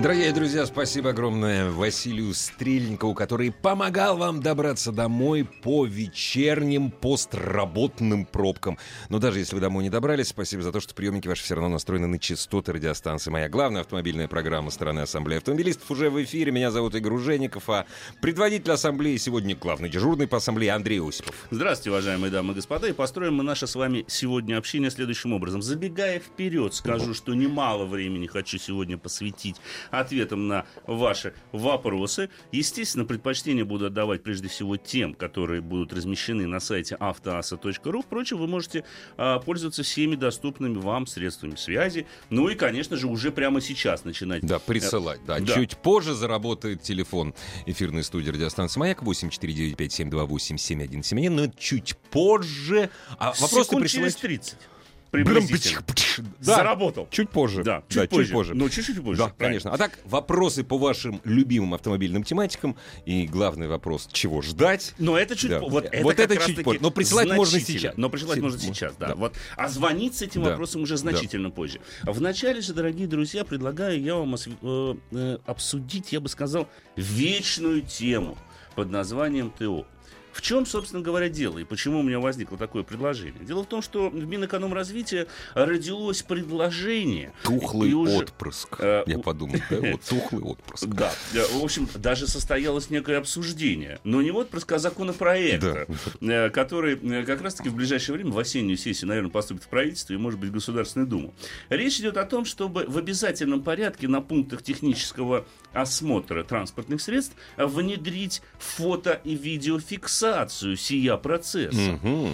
Дорогие друзья, спасибо огромное Василию Стрельникову, который помогал вам добраться домой по вечерним постработным пробкам. Но даже если вы домой не добрались, спасибо за то, что приемники ваши все равно настроены на частоты радиостанции. Моя главная автомобильная программа страны Ассамблеи Автомобилистов уже в эфире. Меня зовут Игорь Ужеников, а предводитель Ассамблеи сегодня главный дежурный по Ассамблее Андрей Осипов. Здравствуйте, уважаемые дамы и господа. И построим мы наше с вами сегодня общение следующим образом. Забегая вперед, скажу, что немало времени хочу сегодня посвятить ответом на ваши вопросы. Естественно, предпочтение буду отдавать прежде всего тем, которые будут размещены на сайте автоаса.ру. Впрочем, вы можете а, пользоваться всеми доступными вам средствами связи. Ну и, конечно же, уже прямо сейчас начинать. Да, присылать. Да. да. Чуть позже заработает телефон эфирной студии радиостанции «Маяк» 8495-728-7171. Но чуть позже. А вопросы присылать... через 30 приблизительно. Да, Заработал. Чуть позже. Да, чуть, да, позже. чуть позже. Ну, чуть-чуть позже. Да, конечно. А так, вопросы по вашим любимым автомобильным тематикам. И главный вопрос, чего ждать. Но это чуть да. Вот это, вот это чуть позже. Но присылать можно сейчас. Но присылать можно сейчас, да. да. Вот. А звонить с этим да. вопросом уже значительно да. позже. Вначале же, дорогие друзья, предлагаю я вам э, э, обсудить, я бы сказал, вечную тему под названием ТО. В чем, собственно говоря, дело и почему у меня возникло такое предложение? Дело в том, что в Минэкономразвития родилось предложение. Тухлый уже, отпрыск. Э, Я подумал, да, вот тухлый отпрыск. Да, в общем, даже состоялось некое обсуждение, но не отпрыск, а законопроекта, да. Э, который э, как раз-таки в ближайшее время, в осеннюю сессию, наверное, поступит в правительство и, может быть, в Государственную Думу. Речь идет о том, чтобы в обязательном порядке на пунктах технического осмотра транспортных средств внедрить фото- и видеофиксацию фиксацию сия процесса. Угу.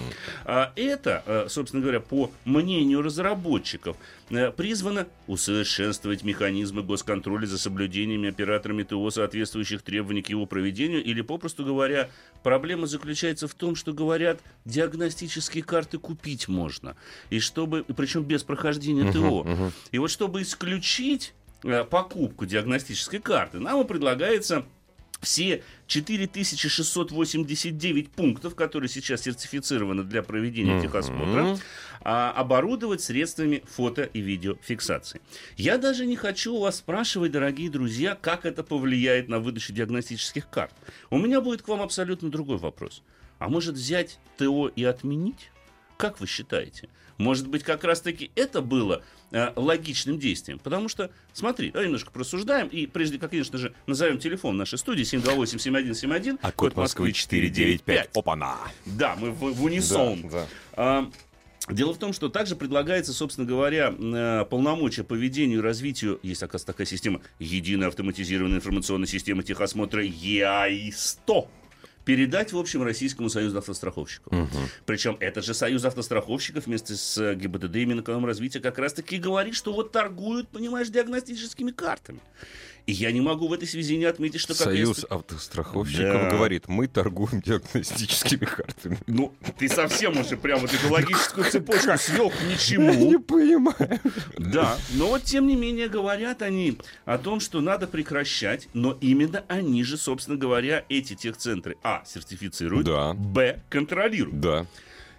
А это, э, собственно говоря, по мнению разработчиков, э, призвано усовершенствовать механизмы госконтроля за соблюдением операторами ТО соответствующих требований к его проведению, или, попросту говоря, проблема заключается в том, что говорят, диагностические карты купить можно, и чтобы, причем без прохождения ТО. Угу. И вот чтобы исключить покупку диагностической карты, нам предлагается все 4689 пунктов, которые сейчас сертифицированы для проведения uh-huh. техосмотра, а, оборудовать средствами фото и видеофиксации. Я даже не хочу у вас спрашивать, дорогие друзья, как это повлияет на выдачу диагностических карт. У меня будет к вам абсолютно другой вопрос. А может взять ТО и отменить? Как вы считаете? Может быть, как раз-таки это было э, логичным действием? Потому что, смотри, давай немножко просуждаем, и прежде, как, конечно же, назовем телефон нашей студии 728-7171. А код Москвы 495. Опа-на! Да, мы в, в унисон. Да, да. А, Дело в том, что также предлагается, собственно говоря, э, полномочия по ведению и развитию, есть, оказывается, такая система, единая автоматизированная информационная система техосмотра ЕАИ-100 передать, в общем, Российскому союзу автостраховщиков. Угу. Причем этот же союз автостраховщиков вместе с ГИБДД и Минэкономразвития как раз-таки говорит, что вот торгуют, понимаешь, диагностическими картами. И я не могу в этой связи не отметить, что... Союз как автостраховщиков да. говорит, мы торгуем диагностическими картами. Ну, ты совсем уже прямо вот эту логическую цепочку свел к ничему. Я не понимаю. Да, но вот тем не менее говорят они о том, что надо прекращать, но именно они же, собственно говоря, эти техцентры, а, сертифицируют, да. б, контролируют. Да.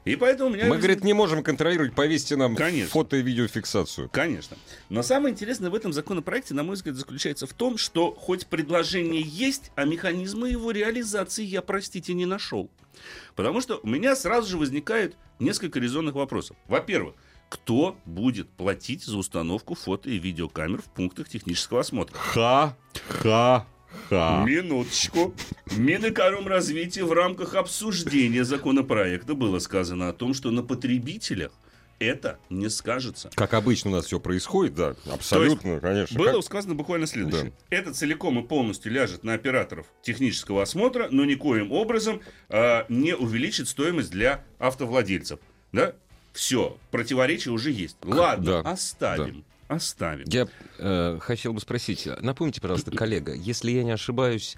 И поэтому у меня... Мы, говорит, не можем контролировать, повесьте нам Конечно. фото и видеофиксацию. Конечно. Но самое интересное в этом законопроекте, на мой взгляд, заключается в том, что хоть предложение есть, а механизмы его реализации я, простите, не нашел. Потому что у меня сразу же возникает несколько резонных вопросов. Во-первых, кто будет платить за установку фото и видеокамер в пунктах технического осмотра? Ха-ха. Ха. Минуточку. Минэкономразвития в рамках обсуждения законопроекта было сказано о том, что на потребителях это не скажется. Как обычно у нас все происходит, да, абсолютно, есть, конечно. Было как... сказано буквально следующее. Да. Это целиком и полностью ляжет на операторов технического осмотра, но никоим образом э, не увеличит стоимость для автовладельцев. Да? Все, противоречие уже есть. Ладно, да. оставим. Да оставим. Я э, хотел бы спросить, напомните, пожалуйста, коллега, если я не ошибаюсь,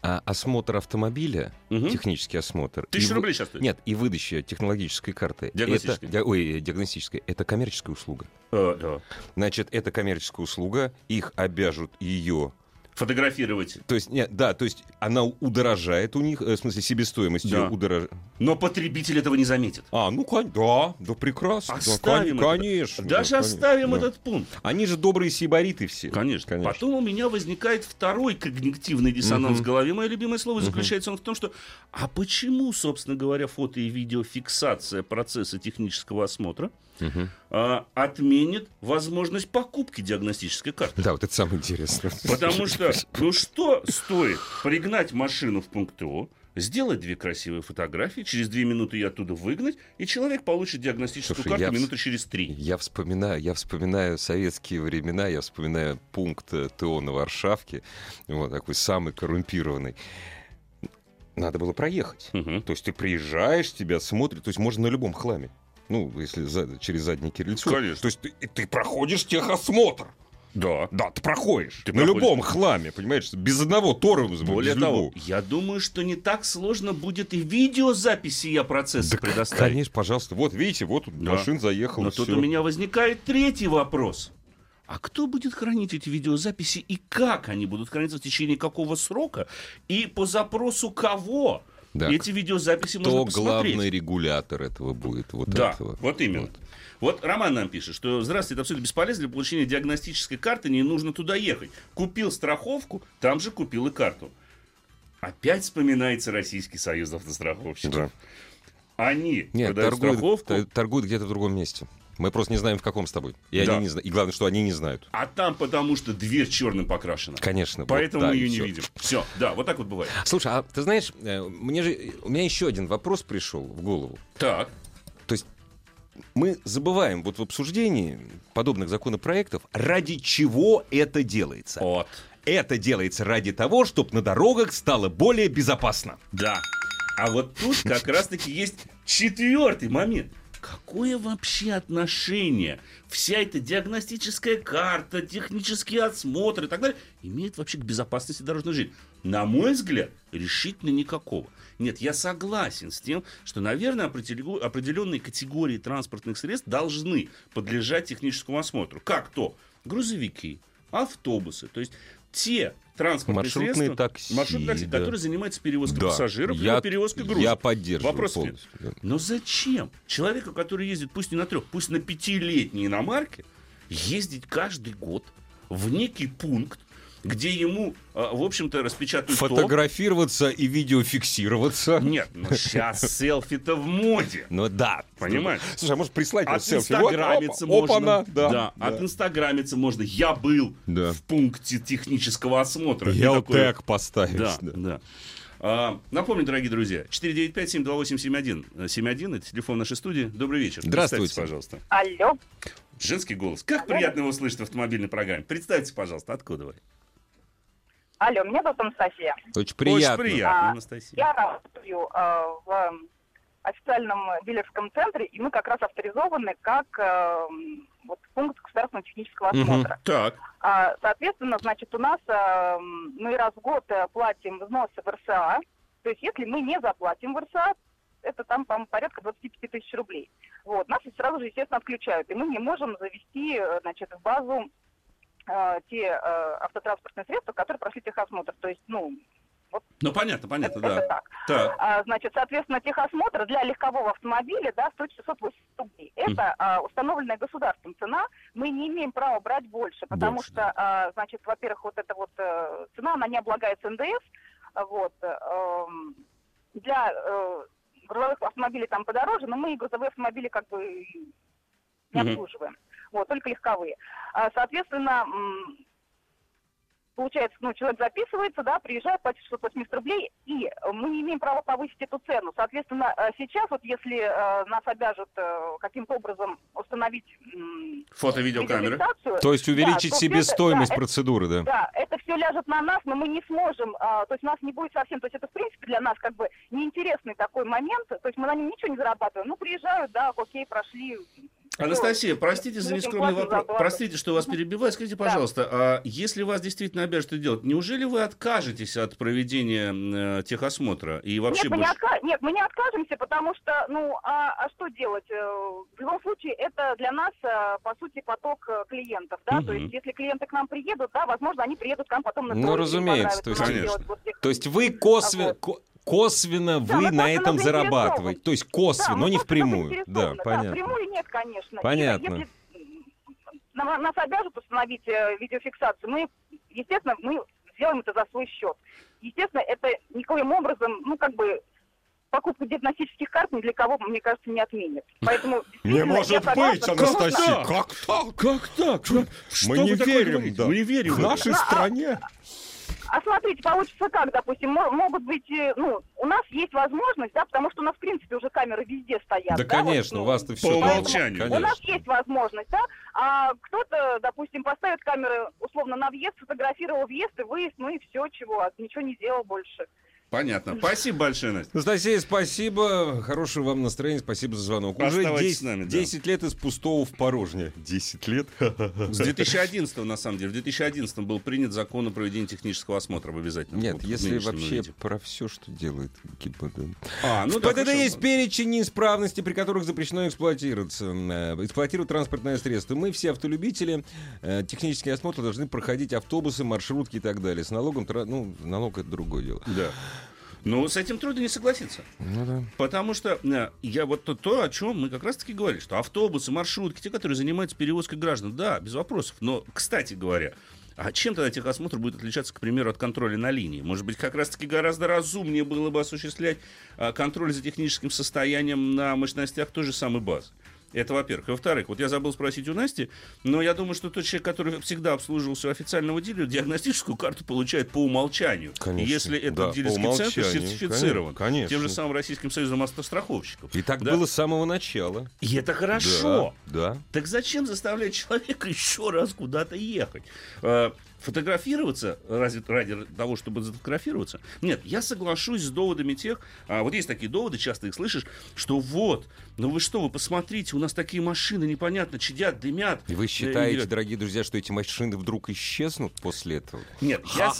а, осмотр автомобиля, Мгм. технический осмотр... вы- рублей сейчас стоит. Нет, и выдача технологической карты. Диагностической. Это, ой, диагностической. Это коммерческая услуга. Э, да. Значит, это коммерческая услуга, их обяжут ее... Фотографировать. То есть, нет, да, то есть она удорожает у них, э, в смысле, себестоимость Да. удорожает. Но потребитель этого не заметит. А, ну, да, да, прекрасно. да, Оставим кон- это. конечно. да, Даже конечно, оставим да. этот пункт. Они же добрые сибариты все. Конечно. Потом у меня возникает второй когнитивный диссонанс Мгм. в голове. Мое любимое слово Мгм. заключается он в том, что а почему, собственно говоря, фото и видеофиксация процесса технического осмотра Мгм. А, отменит возможность покупки диагностической карты? Да, вот это самое интересное. Потому что, ну что стоит пригнать машину в пункт О, сделать две красивые фотографии, через две минуты ее оттуда выгнать, и человек получит диагностическую Слушай, карту я минуты через три. Я вспоминаю, я вспоминаю советские времена, я вспоминаю пункт э, ТО на Варшавке, вот такой самый коррумпированный. Надо было проехать. Мгм. То есть ты приезжаешь, тебя смотрят, то есть можно на любом хламе. Ну, если за- через задний крыльцо. Конечно. То есть ты, ты проходишь техосмотр. Да. Да, ты проходишь. Ты на проходишь. любом хламе, понимаешь? Без одного тормоза. Более без того, любого. я думаю, что не так сложно будет и видеозаписи я процесса Да, предоставить. конечно, пожалуйста. Вот, видите, вот Да. машина заехала. Но тут всё. у меня возникает третий вопрос. А кто будет хранить эти видеозаписи и как они будут храниться в течение какого срока и по запросу кого Да. эти видеозаписи Кто можно посмотреть? главный регулятор этого будет? Вот Да, этого. вот именно. Вот. Роман нам пишет, что здравствуйте, это абсолютно бесполезно для получения диагностической карты, не нужно туда ехать. Купил страховку, там же купил и карту. Опять вспоминается Российский союз автостраховщиков. Да. Они Нет, продают торгуют, страховку, торгуют где-то в другом месте. Мы просто не знаем, в каком с тобой. И, Да. они не зна- и главное, что они не знают. а там потому что дверь черным покрашена. Конечно. вот, Поэтому да, мы ее не видим. Все, да, вот так вот бывает. Слушай, а ты знаешь, э, мне же, у меня еще один вопрос пришел в голову. Так, То есть мы забываем вот в обсуждении подобных законопроектов, ради чего это делается. вот, Это делается ради того, чтобы на дорогах стало более безопасно. да. А вот тут как раз-таки есть четвертый момент. Какое вообще отношение вся эта диагностическая карта, технический осмотр и так далее имеет вообще к безопасности дорожной жизни? На мой взгляд, решительно никакого. Нет, я согласен с тем, что, наверное, определенные категории транспортных средств должны подлежать техническому осмотру. Как то? Грузовики, автобусы. То есть те транспортные Маршрутные средства, такси, маршрутные такси, да. которые занимаются перевозкой Да, пассажиров я, либо перевозкой грузов. Я поддерживаю Вопросов нет. полностью. да. Но зачем человеку, который ездит пусть не на трех, пусть на пятилетней иномарке, ездить каждый год в некий пункт, где ему, а, в общем-то, распечатают то- Фотографироваться и видеофиксироваться. Нет, ну сейчас селфи-то в моде. Ну да. Понимаешь? Слушай, а может прислать вот От селфи? Вот, инстаграмиться опа, можно. опа-на, да, да. От инстаграмиться можно. Я был Да. в пункте технического осмотра. И Ялтек такое- поставить. Да, да. да. А, напомню, дорогие друзья, 495-728-71. Э, 71 это телефон нашей студии. Добрый вечер. Здравствуйте. Пожалуйста. Алло. Женский голос. Как приятно его слышать в автомобильной программе. Представьте, пожалуйста, откуда вы? Алло, меня зовут Анастасия. Очень приятно. Очень приятно, А, Анастасия. Я работаю э, в э, официальном дилерском центре, и мы как раз авторизованы как э, вот, пункт государственного технического осмотра. Так, А, соответственно, значит, у нас э, мы раз в год платим взносы в РСА. То есть, если мы не заплатим в РСА, это там, по порядка 25 тысяч рублей. Вот, нас сразу же, естественно, отключают. И мы не можем завести, значит, в базу э, те э, автотранспортные средства, которые прошли техосмотр. То есть, ну, ну понятно, понятно, это, это да. так. Так, А, значит, соответственно, техосмотр для легкового автомобиля да, стоит 680 рублей. Это а, установленная государством цена. Мы не имеем права брать больше, потому Больше, что, а, значит, во-первых, вот эта вот э, цена, она не облагается НДС. А, Вот, эм, для э, грузовых автомобилей там подороже, но мы и грузовые автомобили как бы не Мгм. обслуживаем. Вот, только легковые. А, соответственно, получается, ну, человек записывается, да, приезжает, платит 680 рублей, и мы не имеем права повысить эту цену. Соответственно, э, сейчас, вот если э, нас обяжут э, каким-то образом установить фото-видеокамеры. То есть увеличить да, то себестоимость это- да, процедуры, да? да, это все ляжет на нас, но мы не сможем, а, то есть у нас не будет совсем, то есть это в принципе для нас как бы неинтересный такой момент, то есть мы на нем ничего не зарабатываем, ну приезжают, да, окей, прошли, Анастасия, простите за нескромный вопрос. зарплату. Простите, что вас перебиваю. Скажите, пожалуйста, а если вас действительно обяжут это делать, неужели вы откажетесь от проведения э, техосмотра и вообще Нет мы, не больше... отка- Нет, мы не откажемся, потому что, ну, а, а что делать? Э, В любом случае, это для нас, э, по сути, поток э, клиентов, да, то Мгм. есть, если клиенты к нам приедут, да, возможно, они приедут к нам потом на Ну, разумеется, то есть- Конечно. делать вот тех- То есть вы косвенно, косвенно Да, вы мы на этом зарабатываете. То есть косвенно, Да, но мы не впрямую. Да, заинтересованы. Да, понятно. впрямую нет, конечно. Понятно. если нам- нас обяжут установить э, видеофиксацию, мы, естественно, мы сделаем это за свой счет. Естественно, это никоим образом, ну, как бы, покупку диагностических карт ни для кого, мне кажется, не отменит. Поэтому, действительно, я согласна, что- Как так? Как так? Что Мы вы не верим, да. Мы не верим. В нашей а- стране. А смотрите, получится как, допустим, мо- могут быть, э, ну, у нас есть возможность, да, потому что у нас, в принципе, уже камеры везде стоят. Да, вот, конечно, ну, у вас-то По все. умолчанию. У нас есть возможность, да, а кто-то, допустим, поставит камеры условно на въезд, сфотографировал въезд и выезд, ну и все, чего, ничего не сделал больше. Понятно. Спасибо большое, Настя. Анастасия, спасибо. Хорошего вам настроения. Спасибо за звонок. Уже Оставайтесь 10, с нами, да. 10 лет из пустого в порожнее. 10 лет? С 2011 на самом деле, в 2011 был принят закон о проведении технического осмотра в обязательном Нет, порядке, в если вообще виде. про все, что делает ГИБДД. А, ну в да, ПДД хорошо. есть перечень неисправностей, при которых запрещено эксплуатироваться, э, эксплуатировать транспортное средство. Мы все автолюбители, э, технический осмотр должны проходить автобусы, маршрутки и так далее. С налогом, ну, налог это другое дело. Да. Ну, с этим трудно не согласиться. Ну да. Потому что э, я вот то, то, о чем мы как раз-таки говорили, что автобусы, маршрутки, те, которые занимаются перевозкой граждан, да, без вопросов. Но, кстати говоря, а чем тогда техосмотр будет отличаться, к примеру, от контроля на линии? Может быть, как раз-таки гораздо разумнее было бы осуществлять а, контроль за техническим состоянием на мощностях той же самой базы. Это во-первых. И во-вторых, вот я забыл спросить у Насти, но я думаю, что тот человек, который всегда обслуживался у официального дилера, диагностическую карту получает по умолчанию. Конечно, Если этот да, дилерский центр сертифицирован. конечно. Тем же самым Российским союзом автостраховщиков. И так Да. было с самого начала. И это хорошо. Да, да. Так зачем заставлять человека еще раз куда-то ехать? Фотографироваться ради, ради того, чтобы сфотографироваться? Нет, я соглашусь с доводами тех, а, вот есть такие доводы, часто их слышишь, что вот, ну вы что, вы посмотрите, у нас такие машины непонятно чадят, дымят. И вы Э, считаете, и- дорогие друзья, что эти машины вдруг исчезнут после этого? Нет, я,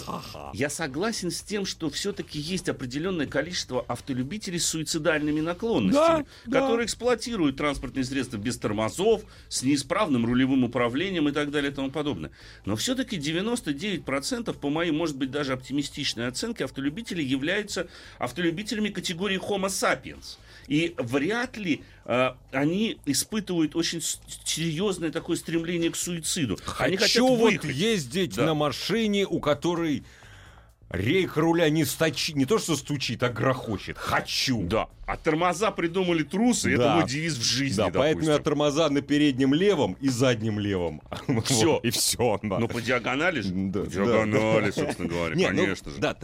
я согласен с тем, что все-таки есть определенное количество автолюбителей с суицидальными наклонностями, Да, которые эксплуатируют транспортные средства без тормозов, с неисправным рулевым управлением и так далее и тому подобное. Но все-таки 99%, по моей, может быть, даже оптимистичной оценке, автолюбителей являются автолюбителями категории Homo sapiens. И вряд ли э, они испытывают очень серьезное такое стремление к суициду. они хотят Хочу вот ездить Да. на машине, у которой рейка руля не, сточи, не то что стучит, а грохочет. Хочу. Да. А тормоза придумали трусы, это Да. мой девиз в жизни, Да, поэтому допустим. я тормоза на переднем левом и заднем левом. Вот, И все. Ну, по диагонали же? Да, по да, диагонали, да. собственно говоря, Не, ну, конечно же. Да,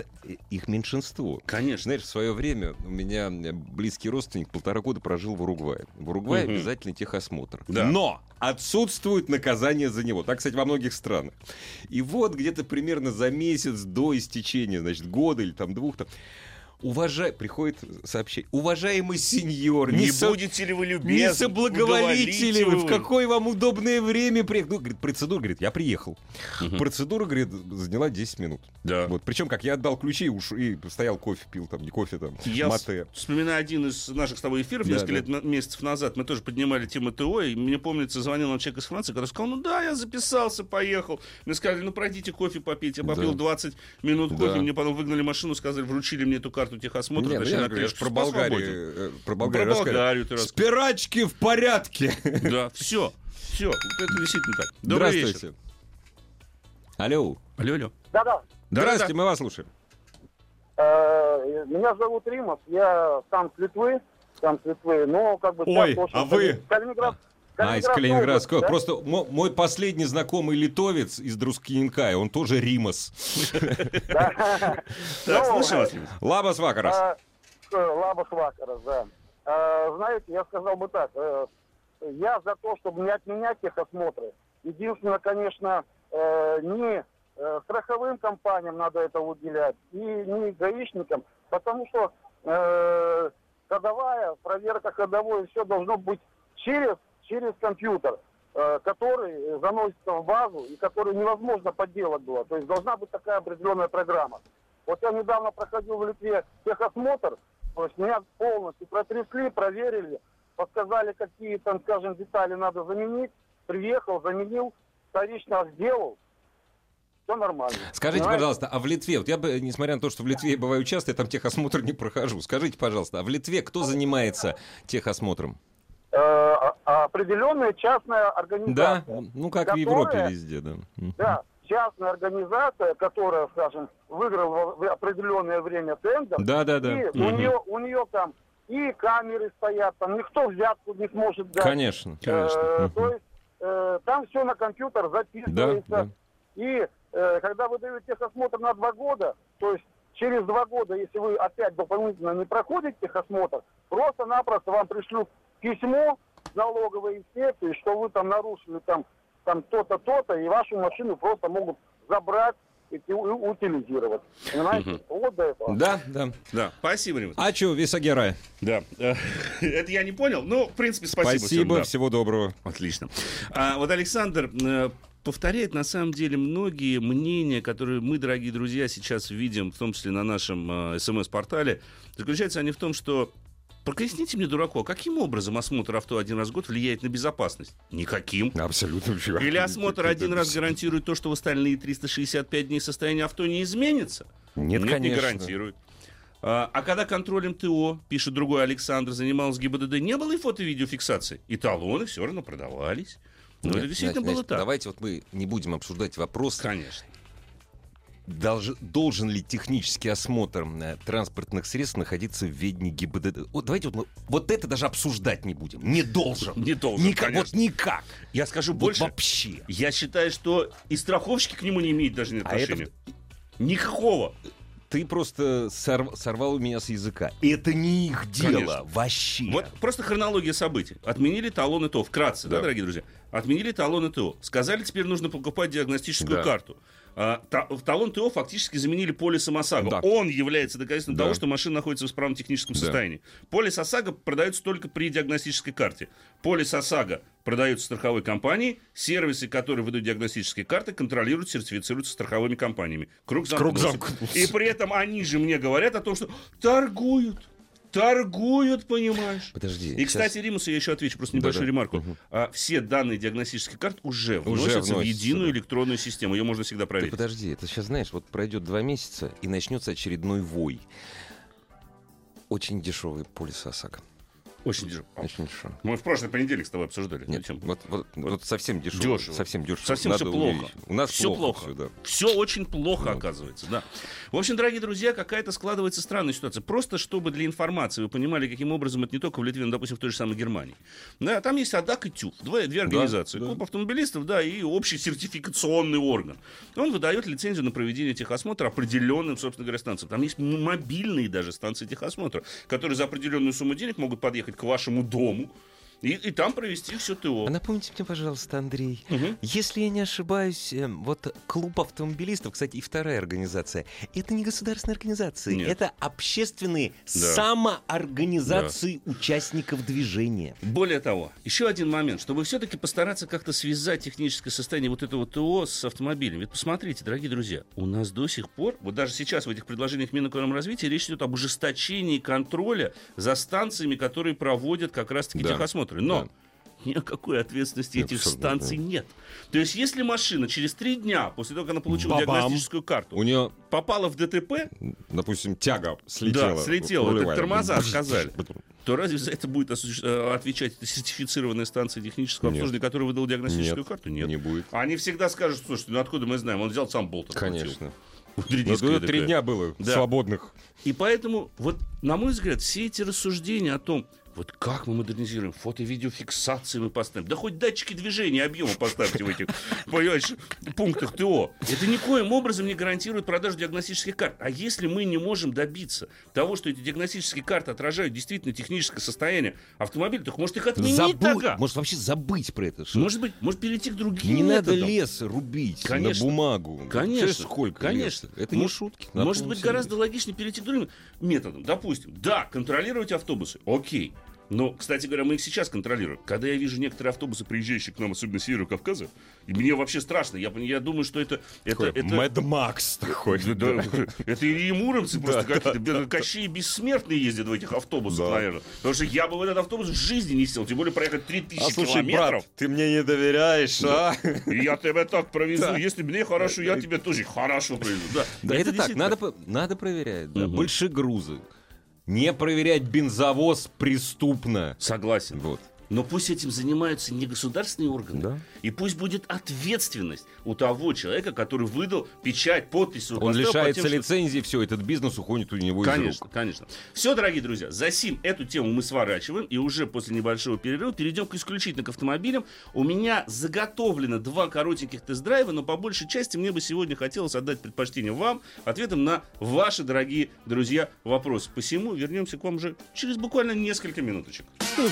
их меньшинство. Конечно. Знаешь, в свое время у меня близкий родственник полтора года прожил в Уругвае. В Уругвае Мгм. обязательный техосмотр. Да. Но отсутствует наказание за него. Так, кстати, во многих странах. И вот где-то примерно за месяц до истечения, значит, года или там двух, там, уважай, приходит сообщение, уважаемый сеньор, Не со- будете ли вы не любезны? соблаговолите ли вы, в какое вам удобное время приехать? Ну, говорит, процедура, говорит, я приехал. Процедура, говорит, заняла 10 минут. Да. Вот, причем, как я отдал ключи уж и стоял кофе пил, там, не кофе, там, Я мате. вспоминаю один из наших с тобой эфиров Да, несколько да. лет на- месяцев назад. Мы тоже поднимали тему ТО, и мне помнится, звонил нам человек из Франции, который сказал, ну да, я записался, поехал. Мне сказали, ну пройдите кофе попить. Я попил Да. 20 минут кофе, Да. мне потом выгнали машину, сказали, вручили мне эту карту техосмотра. Не, ну, точнее, я на говорю, я ж клетку, про. Болгарию, э, про Про Болгарию рассказываю. Болгарию ты. Спирачки в порядке. Да, все, все, это действительно так. Добрый Здравствуйте. вечер. Алло. Алло, алло. Да-да. Здравствуйте, мы вас слушаем. Э, Меня зовут Римов, я сам с Литвы, сам с Литвы, но как бы... Ой, а вы? Калининград. А, из Калининградского. да? Просто мо- мой последний знакомый литовец из Друскинкая, он тоже Римас. Да. Так, Ну, слушаю вас. Лабас Вакарас. э, Лабах Вакарас, да. А, Знаете, я сказал бы так, э, я за то, чтобы не отменять техосмотры. Единственное, конечно, э, не э, страховым компаниям надо это уделять, и не гаишникам, потому что э, ходовая, проверка ходовой, все должно быть через через компьютер, э, который заносится в базу и который невозможно подделать было. То есть должна быть такая определенная программа. Вот я недавно проходил в Литве техосмотр, то есть меня полностью протрясли, проверили, подсказали, какие там, скажем, детали надо заменить. Приехал, заменил, вторично сделал, все нормально. Скажите, Понимаете? пожалуйста, а в Литве, вот я бы, несмотря на то, что в Литве я бываю часто, я там техосмотр не прохожу. Скажите, пожалуйста, а в Литве кто занимается техосмотром? Э, а- определенная частная Да, организация. ну как в Европе Которая- везде, да. Да, частная организация, которая, скажем, выиграла в определенное время тендер. Да, да, да. И у Мгм. нее, у нее там и камеры стоят, там никто взятку не сможет дать. Конечно, Э, конечно. то Мгм. есть э, там все на компьютер Да, записывается. да. И э, когда вы даете техосмотр на два года, то есть через два года, если вы опять дополнительно не проходите техосмотр, просто-напросто вам пришлют письмо налоговой инспекции, что вы там нарушили там, там то-то, то-то, и вашу машину просто могут забрать и утилизировать. Понимаете? Мгм. Вот до этого. Да, да. Да, спасибо, Римас. А что, Висагера? Да. Э, Это я не понял, но, в принципе, спасибо. всем, Спасибо, да. всего доброго. Отлично. А вот Александр э, повторяет на самом деле многие мнения, которые мы, дорогие друзья, сейчас видим, в том числе на нашем э, смс-портале. Заключаются они в том, что Проясните мне, дураку, а каким образом осмотр авто один раз в год влияет на безопасность? Никаким. Абсолютно. Или осмотр один раз гарантирует то, что в остальные 365 дней состояние авто не изменится? Нет, не конечно. гарантирует. А, а когда контролем ТО, пишет другой Александр, занимался ГИБДД, не было и фото-видеофиксации. И талоны все равно продавались. Ну, это Нет, действительно значит, было так. Давайте вот мы не будем обсуждать вопрос, Конечно. Долж- должен ли технический осмотр э, транспортных средств находиться в ведении ГИБДД. Вот давайте вот, вот это даже обсуждать не будем. Не должен. Не должен, Никак, вот никак. Я скажу Вот больше. вообще. Я считаю, что и страховщики к нему не имеют даже А это- отношения. Никакого. Ты просто сорв- сорвал у меня с языка. Это не их дело. Конечно. Вообще. Вот просто хронология событий. Отменили талоны ТО. Вкратце, да, Да. дорогие друзья? Отменили талоны ТО. Сказали, теперь нужно покупать диагностическую Да. карту. А, та- талон ТО фактически заменили полис ОСАГО. Да. Он является доказательством Да. того, что машина находится в исправном техническом Да. состоянии. Полис ОСАГО продается только при диагностической карте. Полис ОСАГО продаются страховой компанией. Сервисы, которые выдают диагностические карты, контролируют, сертифицируются страховыми компаниями. Круг Круг замкнулся. замкнулся. И при этом они же мне говорят о том, что торгуют. Торгуют, понимаешь? Подожди. И, сейчас- кстати, Римусу я еще отвечу, просто небольшую Да-да. ремарку. Мгм. А, все данные диагностических карт уже Уже вносятся в вносятся, единую да. электронную систему. Ее можно всегда Ты проверить. подожди, это сейчас, знаешь, вот пройдет два месяца и начнется очередной вой. Очень дешевый полис ОСАГО. Очень дешево. Очень дешевый. Мы в прошлый понедельник с тобой обсуждали. Нет, вот, вот, вот совсем дешево. Дешево. Совсем дешево. Совсем Надо все плохо. увеличить. У нас все плохо. всё, да. Все очень плохо, Вот. оказывается, да. В общем, дорогие друзья, какая-то складывается странная ситуация. Просто чтобы для информации вы понимали, каким образом это не только в Литве, но, допустим, в той же самой Германии. Да, там есть АДАК и ТЮФ, две, две организации. да. Клуб автомобилистов, да, и общий сертификационный орган. Он выдает лицензию на проведение техосмотра определенным, собственно говоря, станциям. Там есть мобильные даже станции техосмотра, которые за определенную сумму денег могут подъехать к вашему дому и, и там провести все ТО. А напомните мне, пожалуйста, Андрей, Мгм. если я не ошибаюсь, э, вот клуб автомобилистов, кстати, и вторая организация, это не государственные организации, Нет. это общественные Да. самоорганизации участников движения. Более того, еще один момент, чтобы все-таки постараться как-то связать техническое состояние вот этого ТО с автомобилем. Ведь посмотрите, дорогие друзья, у нас до сих пор, вот даже сейчас в этих предложениях Минэкономразвития речь идет об ужесточении контроля за станциями, которые проводят как раз-таки Да. Техосмотры. Но никакой ответственности Нет, этих абсолютно, станций нет. То есть, если машина через три дня после того, как она получила Бабам. диагностическую карту, У нее, попала в ДТП, допустим, тяга слетела. Да, слетела, так тормоза отказали. то разве за это будет э, отвечать эта сертифицированная станция технического Нет. обслуживания, которая выдала диагностическую Нет, карту? Нет. не будет. Они всегда скажут, слушайте, ну откуда мы знаем? Он взял сам болт. Конечно. Ну, три дня было Да. свободных. И поэтому, вот, на мой взгляд, все эти рассуждения о том, вот как мы модернизируем, фото-видеофиксации мы поставим, да хоть датчики движения объема поставьте в этих, понимаешь, пунктах ТО. Это никоим образом не гарантирует продажу диагностических карт. А если мы не можем добиться того, что эти диагностические карты отражают действительно техническое состояние автомобиля, так может их отменить Забудь, тогда? может вообще забыть про это. что Может быть, может перейти к другим не надо методам. лес рубить Конечно. на бумагу. Конечно, сколько конечно. леса? Это не Мо- шутки. Надо Может быть, гораздо логичнее перейти к другим методам. Допустим, да, контролировать автобусы. Окей. Но, кстати говоря, мы их сейчас контролируем. Когда я вижу некоторые автобусы, приезжающие к нам, особенно с Северного Кавказа, и мне вообще страшно. Я, я думаю, что это... это, это Мэд Макс такой. Да, да, это Ильи Муромцы просто какие-то. Кощей бессмертные ездят в этих автобусах, Да. наверное. Потому что я бы в этот автобус в жизни не сел. Тем более проехать 3000 А слушай, километров. брат, ты мне не доверяешь, а? И я тебя так провезу. Да. Если мне хорошо, я тебе тоже хорошо провезу. Да, Да это, так, надо, надо проверять. Да. Мгм. Больше грузы. Не проверять бензовоз преступно. Согласен. Вот. Но пусть этим занимаются не государственные органы. Да. И пусть будет ответственность у того человека, который выдал печать, подпись. Он лишается тем, что- лицензии, все, этот бизнес уходит у него из Конечно, рук. конечно. Все, дорогие друзья, за сим эту тему мы сворачиваем, и уже после небольшого перерыва перейдем к исключительно к автомобилям. У меня заготовлено два коротеньких тест-драйва, но по большей части мне бы сегодня хотелось отдать предпочтение вам, ответом на ваши, дорогие друзья, вопросы. Посему вернемся к вам уже через буквально несколько минуточек. Ну, вот.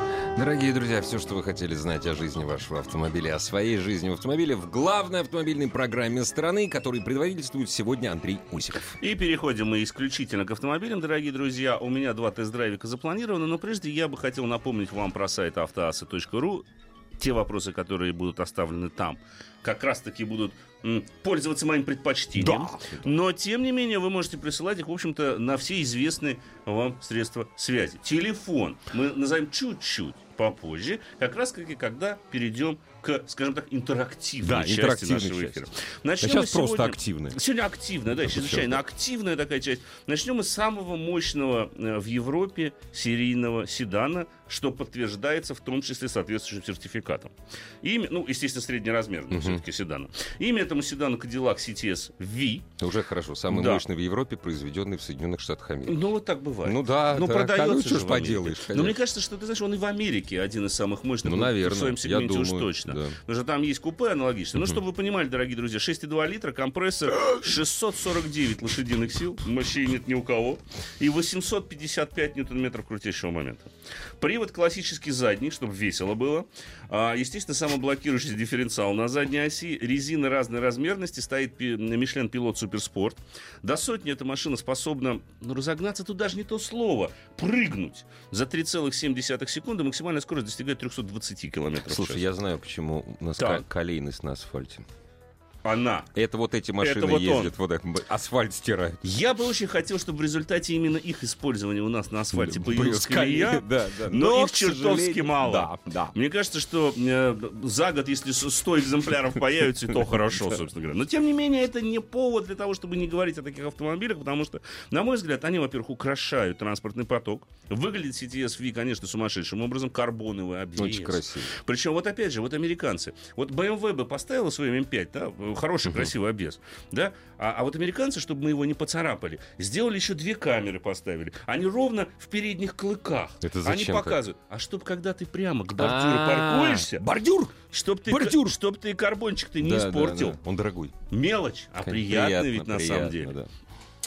Дорогие друзья, все, что вы хотели знать о жизни вашего автомобиля, о своей жизни в автомобиле, в главной автомобильной программе страны, которой предводительствует сегодня Андрей Усиков. И переходим мы исключительно к автомобилям, дорогие друзья. У меня два тест-драйвика запланированы, но прежде я бы хотел напомнить вам про сайт автоаса.ру. Те вопросы, которые будут оставлены там, как раз-таки будут пользоваться моим предпочтением. Но, тем не менее, вы можете присылать их, в общем-то, на все известные вам средства связи. Телефон мы назовем чуть-чуть попозже, как раз таки, когда перейдем к, скажем так, интерактивной Да, части интерактивной нашего части. эфира. А Начнем сейчас мы просто сегодня- активная. Сегодня активная, да, Это чрезвычайно активная такая часть. Начнем мы с самого мощного э, в Европе серийного седана, что подтверждается в том числе соответствующим сертификатом. Имя, ну, естественно, среднеразмерного все-таки седана. Имя этому седану Cadillac CTS V. Уже хорошо. Самый Да. мощный в Европе, произведенный в Соединенных Штатах Америки. Ну, вот так бывает. Ну да, Ну, да, продается ну, что ж в поделаешь, Но мне конечно. кажется, что, ты знаешь, он и в Америке один из самых мощных. Ну, в наверное, своем я сегменте уж думаю, точно. да. Потому что там есть купе аналогичное. Ну, чтобы вы понимали, дорогие друзья, 6,2 литра, компрессор 649 лошадиных сил, мощей нет ни у кого, и 855 ньютон-метров крутящего момента. Привод классический задний, чтобы весело было. А, естественно, самоблокирующийся дифференциал на задней оси. Резина разной размерности. Стоит пи- Michelin Pilot Суперспорт. До сотни эта машина способна, ну, разогнаться тут даже не то слово, прыгнуть. За 3,7 секунды максимальная скорость достигает 320 километров в Слушай, я знаю, почему у нас колейность на асфальте. Она. Это вот эти машины вот он. ездят, вот так, б- асфальт стирают. Я бы очень хотел, чтобы в результате именно их использования у нас на асфальте появилась колея, да, да. Но, Но, их чертовски мало. да, да. Мне кажется, что э, за год, если с- 100 экземпляров появится, то хорошо, собственно говоря. Но, тем не менее, это не повод для того, чтобы не говорить о таких автомобилях, потому что, на мой взгляд, они, во-первых, украшают транспортный поток. Выглядит CTS V, конечно, сумасшедшим образом. Карбоновый обвес. Очень красиво. Причем, вот опять же, вот американцы. Вот BMW бы поставила свой М5, да, хороший, красивый обвес, да, а, а вот американцы, чтобы мы его не поцарапали, сделали еще две камеры поставили. Они ровно в передних клыках. Это Они зачем так? показывают. А чтобы когда ты прямо к бордюру паркуешься, Бордюр! чтобы ты, бордюр! чтоб ты карбончик ты не испортил. Он дорогой. Мелочь, а приятный ведь на самом деле.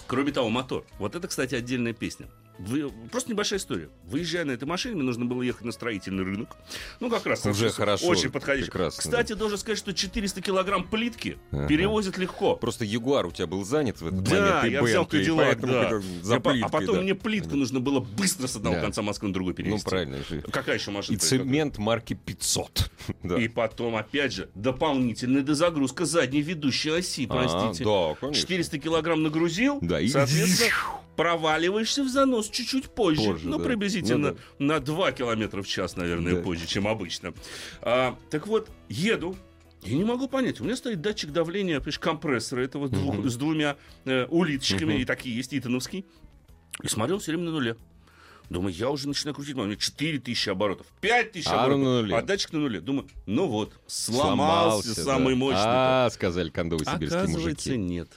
Кроме того, мотор. Вот это, кстати, отдельная песня. Вы- просто небольшая история. Выезжая на этой машине, мне нужно было ехать на строительный рынок. Ну, как раз Уже хорошо, Очень подходящий. прекрасно, Кстати, должен сказать, что 400 килограмм плитки Ага. перевозят легко. Просто Ягуар у тебя был занят в этот Да, момент, я взял Кадиллак, да. за по- а плиткой, потом да. мне плитку нужно было быстро с одного Да. конца Москвы на другой Ну, перевести. правильно. же. Какая еще машина? И цемент марки 500. Да. И потом, опять же, дополнительная дозагрузка задней ведущей оси, А, простите. да, конечно. 400 килограмм нагрузил, Да, и- соответственно, проваливаешься в занос чуть-чуть позже. Позже, ну, да. приблизительно Ну на 2 километра в час, наверное, Да. позже, чем обычно. А, так вот, еду, и не могу понять, у меня стоит датчик давления, понимаешь, компрессора этого двух- с двумя э, улиточками, и такие есть итановский. И смотрел все время на нуле. Думаю, я уже начинаю крутить, у меня 4000 оборотов, 5000 А, оборотов, на нуле. а датчик на нуле. Думаю, ну вот, сломался, да. самый мощный. А, сказали кондовые сибирские Оказывается, мужики. нет.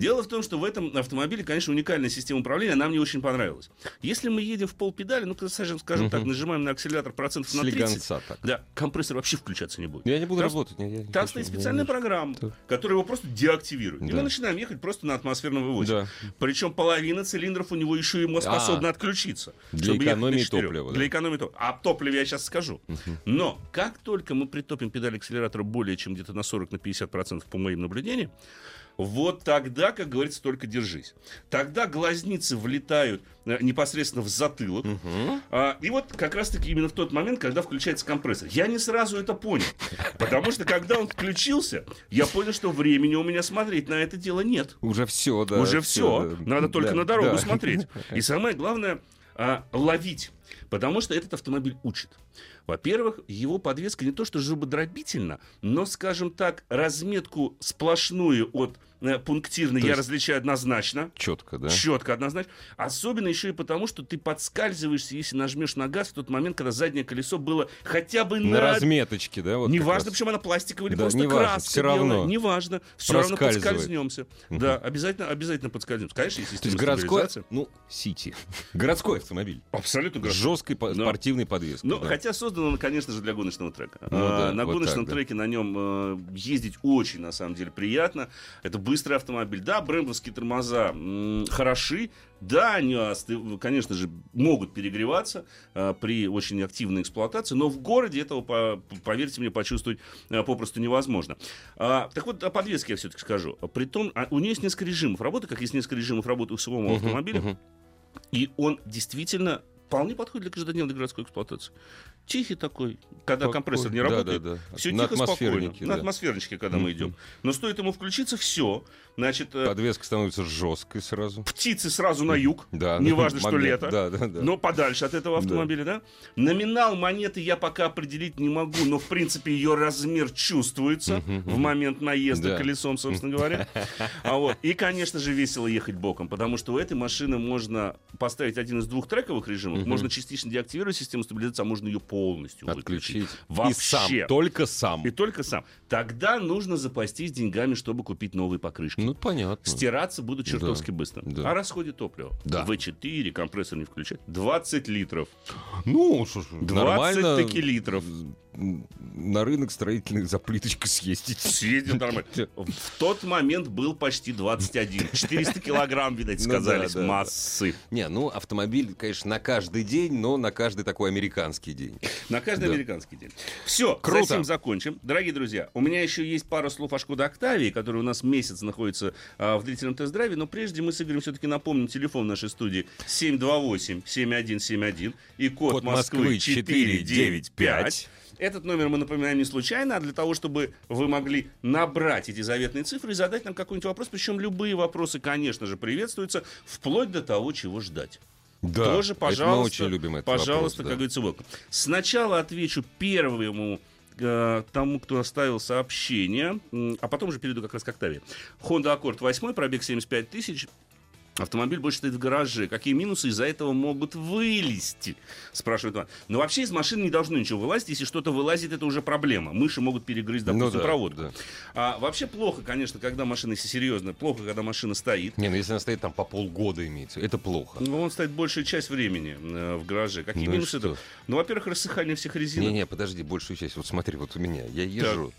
Дело в том, что в этом автомобиле, конечно, уникальная система управления, она мне очень понравилась. Если мы едем в пол педали, ну, скажем, скажем Мгм. так, нажимаем на акселератор процентов на 30, Слегонца так. да, компрессор вообще включаться не будет. Я не буду Там- работать. я не Там стоит я специальная программа, Так. которая его просто деактивирует. И Да. мы начинаем ехать просто на атмосферном выводе. Да. Причем половина цилиндров у него еще и способна А. отключиться. Для на экономии топлива, да. Для экономии топлива. А О топливе я сейчас скажу. Но как только мы притопим педаль акселератора более чем где-то на 40-50% по моим наблюдениям, вот тогда, как говорится, только держись. Тогда глазницы влетают э, непосредственно в затылок. А, и вот как раз-таки именно в тот момент, когда включается компрессор. Я не сразу это понял. Потому что когда он включился, я понял, что времени у меня смотреть на это дело нет. Уже все, да. Уже все. да. Надо только Да, на дорогу да. смотреть. И самое главное а, ловить. Потому что этот автомобиль учит. Во-первых, его подвеска не то что зубодробительна, но, скажем так, разметку сплошную от э, пунктирной То я различаю однозначно. Четко, да? Четко, однозначно. Особенно еще и потому, что ты подскальзываешься, если нажмешь на газ в тот момент, когда заднее колесо было хотя бы На на... разметочке, да? Вот Неважно, раз. причем она пластиковая или Да, просто неважно, краска всё белая. равно. Неважно. Все равно подскользнемся. Да, обязательно, обязательно подскользнемся. Конечно, есть То есть городской, ну, Сити. Городской автомобиль. Абсолютно городской. жесткой Да. спортивной подвеской. Ну, да. хотя создано, он, конечно же, для гоночного трека. Ну А, да, на вот гоночном так, да. треке на нем э, ездить очень, на самом деле, приятно. Это быстрый автомобиль. Да, брэмбовские тормоза хороши. Да, они, конечно же, могут перегреваться э, при очень активной эксплуатации, но в городе этого, по- поверьте мне, почувствовать э, попросту невозможно. А, так вот, о подвеске я все-таки скажу. Притом, а, у нее есть несколько режимов работы, как есть несколько режимов работы у самого Мгм, автомобиля. мгм. И он действительно вполне подходит для каждодневной городской эксплуатации. Тихий такой, когда Такой, компрессор не да, работает. да, да. Все На тихо, спокойно. атмосфернике, На да. атмосферничке, когда мы Мгм. идем. Но стоит ему включиться, все. Значит, э, Подвеска становится жесткой сразу. птицы сразу на юг. Да, Неважно, что момент, лето. Да, да, да. Но подальше от этого Да. автомобиля, да? Номинал монеты я пока определить не могу, но в принципе ее размер чувствуется Мгм, в момент наезда Да. колесом, собственно говоря. А вот. И, конечно же, весело ехать боком, потому что у этой машины можно поставить один из двух трековых режимов, Мгм. можно частично деактивировать систему стабилизации, а можно ее полностью выключить. Отключить. И Вообще. сам, только сам. И только сам. Тогда нужно запастись деньгами, чтобы купить новые покрышки. Ну, понятно. Стираться будут чертовски Да, быстро. да. О расходе топлива. Да. В4, компрессор не включать. 20 литров. Ну, что ж, 20 нормально. таки литров. На рынок строительный за плиточкой съездить. Съездил нормально. В тот момент был почти 21. 400 килограмм, видать, Ну сказались. да, да, массы. Не, ну, автомобиль, конечно, на каждый день, но на каждый такой американский день. На каждый Да. американский день. Все, Круто. затем закончим. Дорогие друзья, у меня еще есть пара слов о Шкода Октавии, который у нас месяц находится а, в длительном тест-драйве, но прежде мы с Игорем все-таки напомним телефон нашей студии 728-7171 и код, Код Москвы Москвы 495. Этот номер мы напоминаем не случайно, а для того, чтобы вы могли набрать эти заветные цифры и задать нам какой-нибудь вопрос. Причем любые вопросы, конечно же, приветствуются, вплоть до того, чего ждать. Да, Тоже, это пожалуйста, мы очень любим этот пожалуйста, вопрос, как да. говорится, welcome. Сначала отвечу первому э, тому, кто оставил сообщение, а потом уже перейду как раз к Октаве. Honda Accord 8, пробег 75 тысяч. Автомобиль больше стоит в гараже. Какие минусы из-за этого могут вылезти? Спрашивает он. Но вообще из машины не должно ничего вылазить. Если что-то вылазит, это уже проблема. Мыши могут перегрызть, допустим, Ну да, проводку. да. А вообще плохо, конечно, когда машина, если серьезно, плохо, когда машина стоит. Не, ну если она стоит там по полгода имеется, это плохо. Ну, он стоит большую часть времени э, в гараже. Какие Ну минусы? это? Ну, во-первых, рассыхание всех резинок. Не-не, подожди, большую часть. Вот смотри, вот у меня, я езжу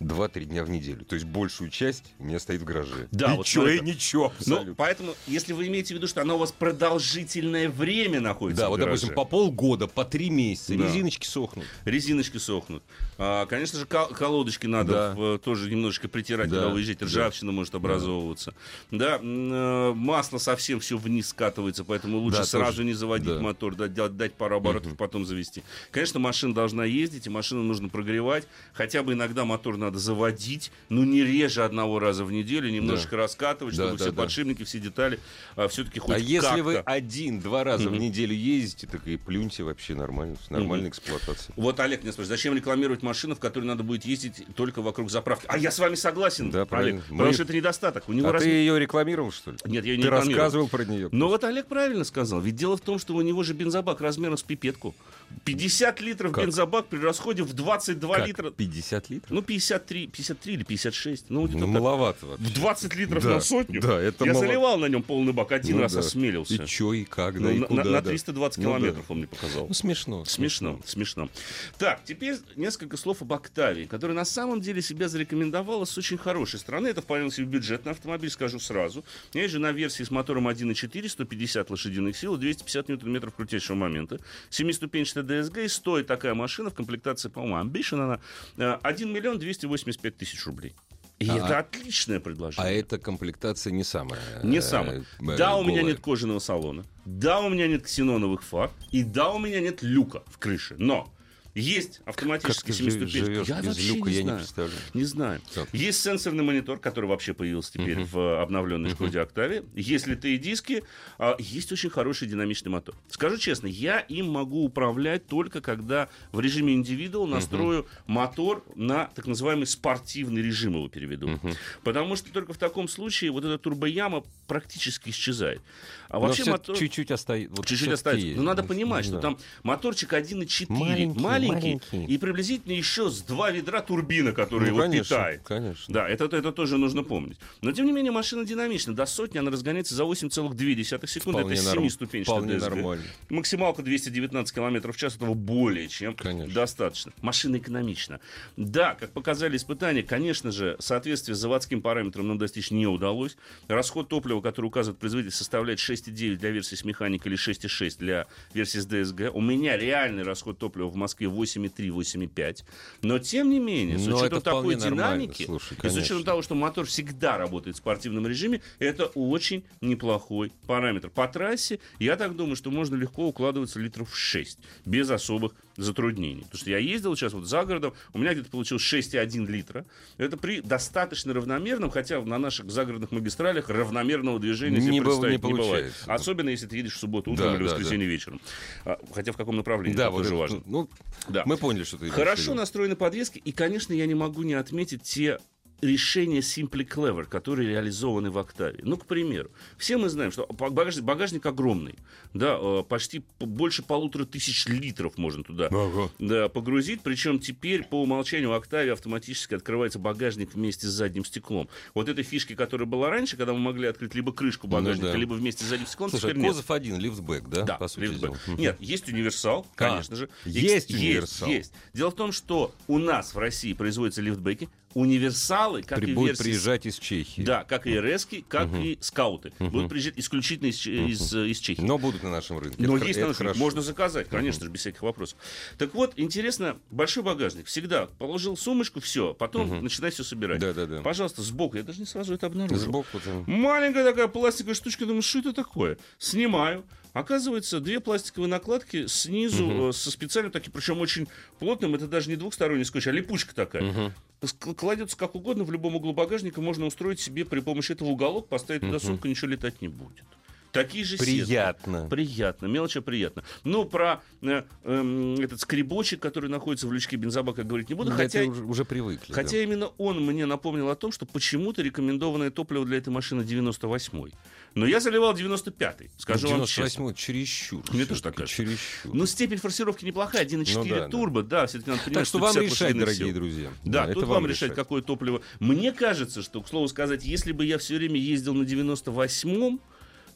два-три дня в неделю. То есть большую часть у меня стоит в гараже. Да, и вот смотри, и ничего Ну, поэтому, если вы имеете в виду, что она у вас продолжительное время находится Да, в вот, гараже, допустим, по полгода, по три месяца, Да. резиночки сохнут. резиночки сохнут. А, конечно же, кол- колодочки надо Да. в- тоже немножечко притирать, Да, когда уезжать. да. Ржавчина может образовываться. Да, м, э, масло совсем все вниз скатывается, поэтому лучше Да, сразу тоже. не заводить Да. мотор, дать, дать- пару оборотов, потом завести. Конечно, машина должна ездить, и машину нужно прогревать. Хотя бы иногда мотор надо заводить, но не реже одного раза в неделю, немножечко раскатывать, Да, чтобы да, все да. подшипники, все детали все-таки хоть а если вы один-два раза в Мгм. неделю ездите, так и плюньте вообще нормально, с нормальной эксплуатацией. Вот Олег меня спрашивает, зачем рекламировать машину, в которой надо будет ездить только вокруг заправки? А я с вами согласен, Да, Олег, правильно. потому Мы- что это недостаток. У него А раз- ты ее рекламировал, что ли? Нет, я не Ты рекламировал. рассказывал про нее. Но вот Олег правильно сказал. Ведь дело в том, что у него же бензобак размером с пипетку. 50 литров Как? бензобак при расходе в 22 Как? литра. 50 литров? Ну, 50 53, 53 или 56. Ну, Ну, маловато вообще. В 20 литров Да, на сотню? да, это Я мало- заливал на нем полный бак, один Ну раз да. осмелился. И чё, и как, Ну, да, и на, куда, на да. 320 Ну да. километров он мне показал. Ну, смешно. Смешно, смешно. Так, теперь несколько слов об Октавии, которая на самом деле себя зарекомендовала с очень хорошей стороны. Это вполне себе бюджетный автомобиль, скажу сразу. Есть же на версии с мотором 1.4, 150 лошадиных сил, 250 ньютон-метров крутейшего момента. Семиступенчатая DSG, стоит такая машина в комплектации, по-моему, Ambition, она э, 1 миллион 285 тысяч рублей. И А- это отличное предложение. А эта комплектация не самая. Не э, самое. э, Да, у меня голая. нет кожаного салона. Да, у меня нет ксеноновых фар. И да, у меня нет люка в крыше. Но есть жи- семиступенчатый. Я вообще люка, не я не знаю. представляю. Не знаю. Так. Есть сенсорный монитор, который вообще появился теперь в э, обновленной Шкоде Октаве. Есть литые диски. а, Есть очень хороший динамичный мотор. Скажу честно, я им могу управлять только когда в режиме индивидуал настрою мотор на так называемый спортивный режим его переведу. Потому что только в таком случае вот эта турбояма практически исчезает. А вообще мотор... чуть-чуть остается. Вот Чуть-чуть остается. Но надо понимать, что да. там моторчик 1.4, Маленький, маленький, маленький. и приблизительно еще с два ведра турбина, которая Ну, его конечно, питает. конечно. Да, это, это тоже нужно помнить. Но, тем не менее, машина динамична. До сотни она разгоняется за 8,2 секунды. Вполне это норм- 7-ступенчатая вполне DSG. нормально. Максималка 219 км в час. Этого более чем Конечно. достаточно. Машина экономична. Да, как показали испытания, конечно же, соответствие заводским параметрам нам достичь не удалось. Расход топлива, который указывает производитель, составляет 6,9 для версии с механикой или 6,6 для версии с DSG. У меня реальный расход топлива в Москве 8,3-8,5. Но, тем не менее, с учетом такой динамики, слушай, и с учетом того, что мотор всегда работает в спортивном режиме, это очень неплохой параметр. По трассе, я так думаю, что можно легко укладываться литров в 6, без особых затруднений. Потому что я ездил сейчас вот за городом, у меня где-то получилось 6,1 литра. Это при достаточно равномерном, хотя на наших загородных магистралях равномерного движения себе Не быв- представить не не, бывает. да. Особенно, если ты едешь в субботу утром Да, или в да, воскресенье вечером. А, Хотя в каком направлении, Да, это вот тоже это, важно. Ну, Да. мы поняли, что ты Хорошо настроены подвески, и, конечно, я не могу не отметить те решения Simply Clever, которые реализованы в Октаве. Ну, к примеру, все мы знаем, что багажник, багажник огромный, да, э, почти больше полутора тысяч литров можно туда Ага. да, погрузить, причем теперь по умолчанию в Октаве автоматически открывается багажник вместе с задним стеклом. Вот этой фишки, которая была раньше, когда мы могли открыть либо крышку багажника, Ну да. либо вместе с задним стеклом, Слушай, теперь нет. Козов один, лифтбэк, да? Да, по сути лифтбэк. дела? Нет, есть универсал, А, конечно же. есть Икс- универсал. Есть, Дело в том, что у нас в России производятся лифтбеки, универсалы, как При- и будут версии... приезжать из Чехии. Да, как и РС, как и скауты. Будут приезжать исключительно из, Че- из, из Чехии. Но будут на нашем рынке. Но Это- есть это на нашем рынке. можно заказать, конечно же, без всяких вопросов. Так вот, интересно, большой багажник. Всегда положил сумочку, все, потом начинай все собирать. Да-да-да. Пожалуйста, сбоку, я даже не сразу это обнаружил. Сбоку там. Маленькая такая пластиковая штучка, думаю, что это такое? Снимаю. Оказывается, две пластиковые накладки снизу э, со специальным таким, причем очень плотным, это даже не двухсторонний скотч, а липучка такая. Ск- Кладется как угодно в любом углу багажника, можно устроить себе при помощи этого уголок, поставить туда сумку, ничего летать не будет. Такие же сетки. Приятно. Приятно, мелочь, а приятно. Ну, про э, эм, этот скребочек, который находится в лючке бензобака, говорить не буду. Да, хотя это уже, уже привыкли. да. Хотя именно он мне напомнил о том, что почему-то рекомендованное топливо для этой машины 98-й. Но я заливал 95-й, скажу вам честно. 98 чересчур. Мне тоже так кажется. Чересчур. Ну, степень форсировки неплохая, 1,4 Ну да, да. турбо, да, все-таки надо понимать, так что вам 50 решать, дорогие сил. друзья. Да, это тут вам решать, какое топливо. Мне кажется, что, к слову сказать, если бы я все время ездил на 98-м,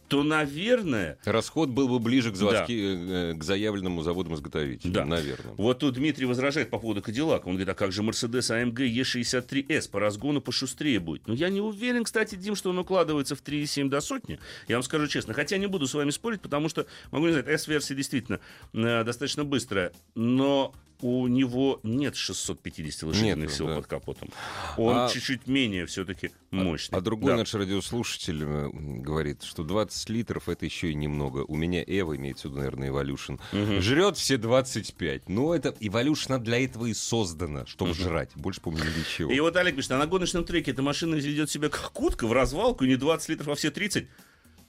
то, наверное, Расход был бы ближе к, заводски- э, к заявленному заводом-изготовителю. Да. Наверное. Вот тут Дмитрий возражает по поводу Кадиллака. Он говорит, а как же Mercedes AMG E63S? По разгону пошустрее будет. Но я не уверен, кстати, Дим, что он укладывается в 3,7 до сотни. Я вам скажу честно. Хотя не буду с вами спорить, потому что, могу не знать, S-версия действительно э, достаточно быстрая. Но у него нет 650 лошадиных сил да. под капотом. Он А- чуть-чуть менее все-таки мощный. А другой Да. наш радиослушатель э, говорит, что 20 литров это еще и немного. У меня Эва, имеется в виду, наверное, Evolution, жрет все 25. Но это Evolution для этого и создана, чтобы жрать. Больше, по-моему, ничего. И вот Олег пишет, а на гоночном треке эта машина ведет себя как утка в развалку, не 20 литров, а все 30.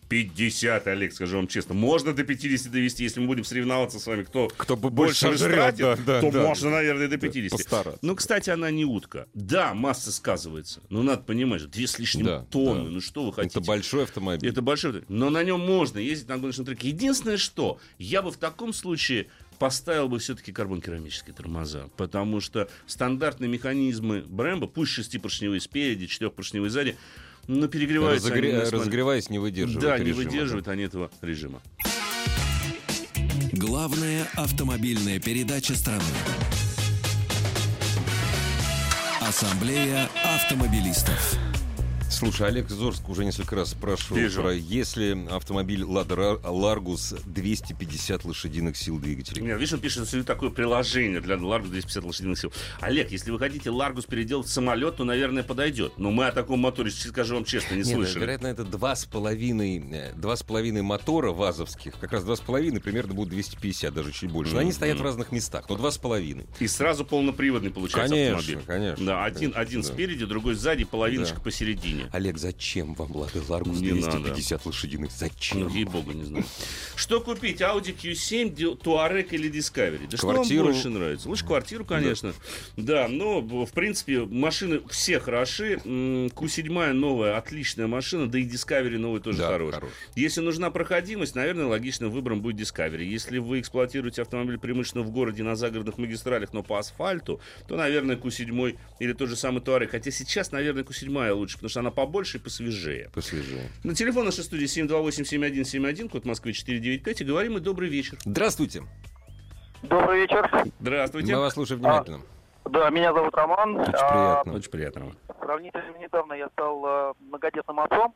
50, Олег, скажу вам честно. Можно до 50 довести, если мы будем соревноваться с вами, кто, Кто бы больше больше жрет, да, да, то да. можно, наверное, до 50. постараться. Ну, кстати, она не утка. Да, масса сказывается. Но надо понимать, же, две с лишним Да, тонны. да. Ну, что вы хотите? Это большой автомобиль. Это большой. Но на нем можно ездить на гоночном треке. Единственное, что я бы в таком случае поставил бы все-таки карбон-керамические тормоза. Потому что стандартные механизмы Брэмбо, пусть шестипоршневые спереди, четырехпоршневые сзади, но перегреваются Разогре- они. Разогреваясь, не выдерживает Да, не режима, выдерживают они этого режима. Главная автомобильная передача страны. Ассамблея автомобилистов. Слушай, Олег Зорск уже несколько раз спрашивал Вижу. про если автомобиль Лада Ларгус 250 лошадиных сил двигателя. Нет, видишь, он пишет, что такое приложение для Ларгус 250 лошадиных сил. Олег, если вы хотите Ларгус переделать в самолет, то, наверное, подойдет. Но мы о таком моторе, скажу вам честно, не Нет, слышали. вероятно, это два с половиной, э, два с половиной мотора вазовских, как раз два с половиной, примерно будут 250, даже чуть больше. Но они стоят в разных местах, но два с половиной. И сразу полноприводный получается Конечно, автомобиль. конечно, Да, один, конечно, один да. спереди, другой сзади, половиночка Да. посередине. Олег, зачем вам Лада Ларгус Не 250 лошадиных? Зачем? Ну, ей-богу, не знаю. Что купить? Audi Q7, Ди- Touareg или Discovery? Да что Квартиру. вам больше нравится? Лучше квартиру, конечно. Да, но, в принципе, машины все хороши. М, Q7 новая, отличная машина, да и Discovery новый тоже Да, хорош. хорош. Если нужна проходимость, наверное, логичным выбором будет Discovery. Если вы эксплуатируете автомобиль преимущественно в городе на загородных магистралях, но по асфальту, то, наверное, Q7 или тот же самый Touareg. Хотя сейчас, наверное, Q7 лучше, потому что она побольше и посвежее. Посвежее. На телефон нашей студии 728-7171, код Москвы 495, и говорим мы добрый вечер. Здравствуйте. Добрый вечер. Здравствуйте. Мы вас слушаем внимательно. Да, меня зовут Роман. Очень А, приятно. Очень приятно. Сравнительно недавно я стал э, многодетным отцом,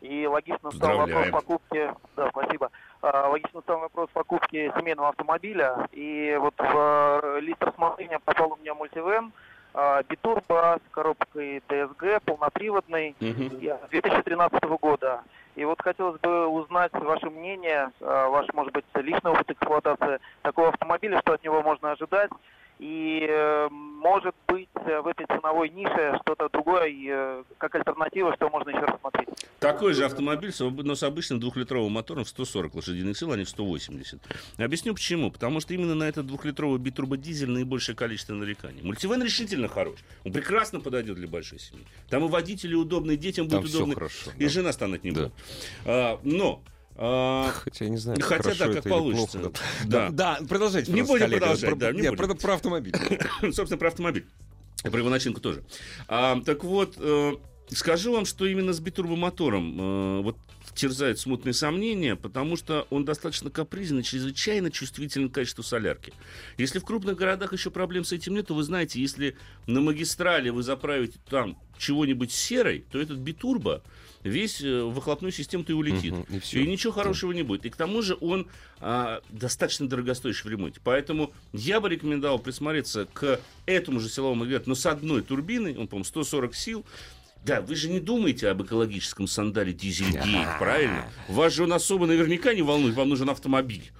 и логично стал вопрос покупки. Да, спасибо. А, логично стал вопрос покупки семейного автомобиля. И вот в э, лист рассмотрения попал у меня мультивен, а, битурбо с коробкой ТСГ, полноприводный, я- 2013 года. И вот хотелось бы узнать ваше мнение, а, ваш, может быть, личный опыт эксплуатации такого автомобиля, что от него можно ожидать. И, э, может быть, э, в этой ценовой нише что-то другое, э, как альтернатива, что можно еще рассмотреть. Такой же автомобиль, но с обычным двухлитровым мотором в 140 лошадиных сил, а не в 180. Объясню почему. Потому что именно на этот двухлитровый битурбодизель наибольшее количество нареканий. Мультивен решительно хорош. Он прекрасно подойдет для большой семьи. Там и водители удобные, детям Там будет удобно. хорошо, И да. жена стонать не Да. будет. А, но... а, Хотя я не знаю, Хотя да, как получится. плохо. Да. Да, продолжайте. Не будем коллега. продолжать, Про- да, не не, будем. про, про автомобиль. собственно, про автомобиль. Про его начинку тоже. А, так вот, э, скажу вам, что именно с битурбомотором э, вот терзают смутные сомнения, потому что он достаточно капризен и чрезвычайно чувствителен к качеству солярки. Если в крупных городах еще проблем с этим нет, то вы знаете, если на магистрали вы заправите там чего-нибудь серой, то этот битурбо весь э, в выхлопную систему-то и улетит. Мгм, и. И ничего хорошего не будет. И к тому же он а, достаточно дорогостоящий в ремонте. Поэтому я бы рекомендовал присмотреться к этому же силовому агрегату, но с одной турбиной, он, по-моему, 140 сил. Да, вы же не думаете об экологическом сандале Дизельгейт, правильно? Вас же он особо наверняка не волнует, вам нужен автомобиль.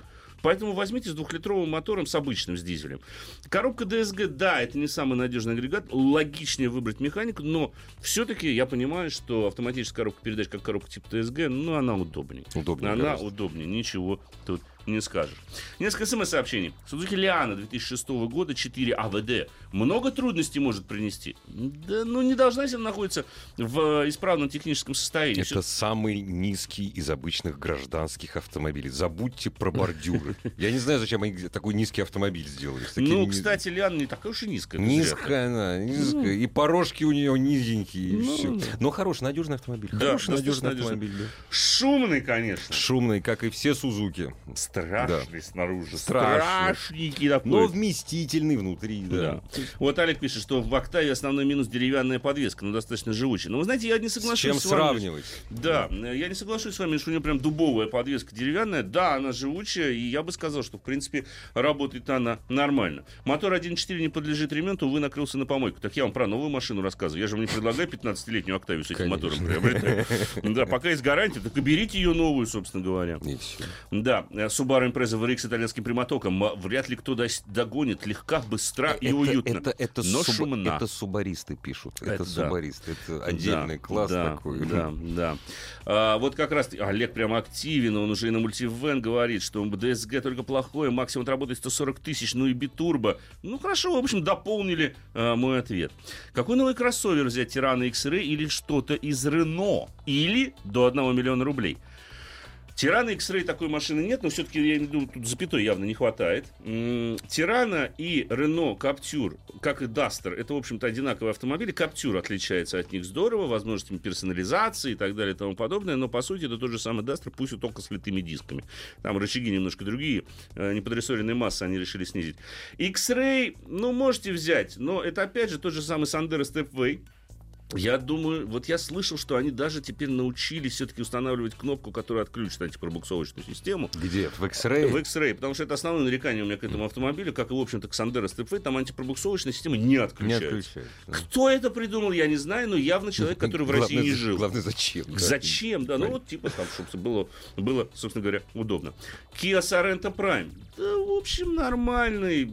Поэтому возьмите с двухлитровым мотором, с обычным, с дизелем. Коробка DSG, да, это не самый надежный агрегат. Логичнее выбрать механику, но все-таки я понимаю, что автоматическая коробка передач, как коробка типа TSG, ну, она удобнее. Удобнее Она гораздо. удобнее, ничего тут не скажешь. Несколько смс-сообщений. Suzuki Лиана 2006 года, 4 АВД. Много трудностей может принести. Да, ну, не должна, если она находится в э, исправном техническом состоянии. Это самый низкий из обычных гражданских автомобилей. Забудьте про бордюры. Я не знаю, зачем они такой низкий автомобиль сделали. Ну, кстати, Лиана не такая уж и низкая. Низкая она, низкая. И порожки у нее низенькие. Ну. Но хороший, надежный автомобиль. Хороший, надежный автомобиль. Шумный, конечно. Шумный, как и все Сузуки. Страшный снаружи. Страшный. Страшненький такой. Но вместительный внутри, да. Да. Вот Олег пишет, что в Октаве основной минус деревянная подвеска, но достаточно живучая. Но вы знаете, я не С соглашусь чем с вами. сравнивать? Да, э, я не соглашусь с вами, что у нее прям дубовая подвеска деревянная. Да, она живучая, и я бы сказал, что, в принципе, работает она нормально. Мотор 1.4 не подлежит ремонту, вы накрылся на помойку. Так я вам про новую машину рассказываю. Я же вам не предлагаю 15-летнюю Октавию с этим Конечно. мотором приобретать. Да, пока есть гарантия, так и берите ее новую, собственно говоря. И все. Да, Subaru Impreza VRX с итальянским прямотоком. Вряд ли кто догонит. Легка, быстра и уютно. Это, это, но суб- шумна. это субаристы пишут. Это, Это да. субаристы. Это отдельный Да, класс да, такой. Да, да. А, вот как раз Олег прям активен, он уже и на мультивен говорит, что ДСГ только плохое, максимум отработает 140 тысяч, ну и битурбо. Ну хорошо, в общем, дополнили а, мой ответ. Какой новый кроссовер взять, Тирана X-Ray или что-то из Рено? Или до 1 миллиона рублей? Тирана X-Ray такой машины нет, но все-таки, я думаю, тут запятой явно не хватает. Тирана и Рено Каптюр, как и Дастер, это, в общем-то, одинаковые автомобили. Каптюр отличается от них здорово, возможностями персонализации и так далее и тому подобное, но, по сути, это тот же самый Дастер, пусть и только с литыми дисками. Там рычаги немножко другие, э, неподрессоренные массы они решили снизить. X-Ray, ну, можете взять, но это, опять же, тот же самый Sandero Stepway, я думаю, вот я слышал, что они даже теперь научились все-таки устанавливать кнопку, которая отключит антипробуксовочную систему. Где? В X-Ray? В X-Ray, потому что это основное нарекание у меня к этому автомобилю, как и, в общем-то, к Sandero Stepway, там антипробуксовочная система не отключается. Не отключается. Да. Кто это придумал, я не знаю, но явно человек, который в России не жил. Главное, зачем? Да. Зачем, да, ну вот типа там, чтобы было, было, собственно говоря, удобно. Kia Sorento Prime. Да, в общем, нормальный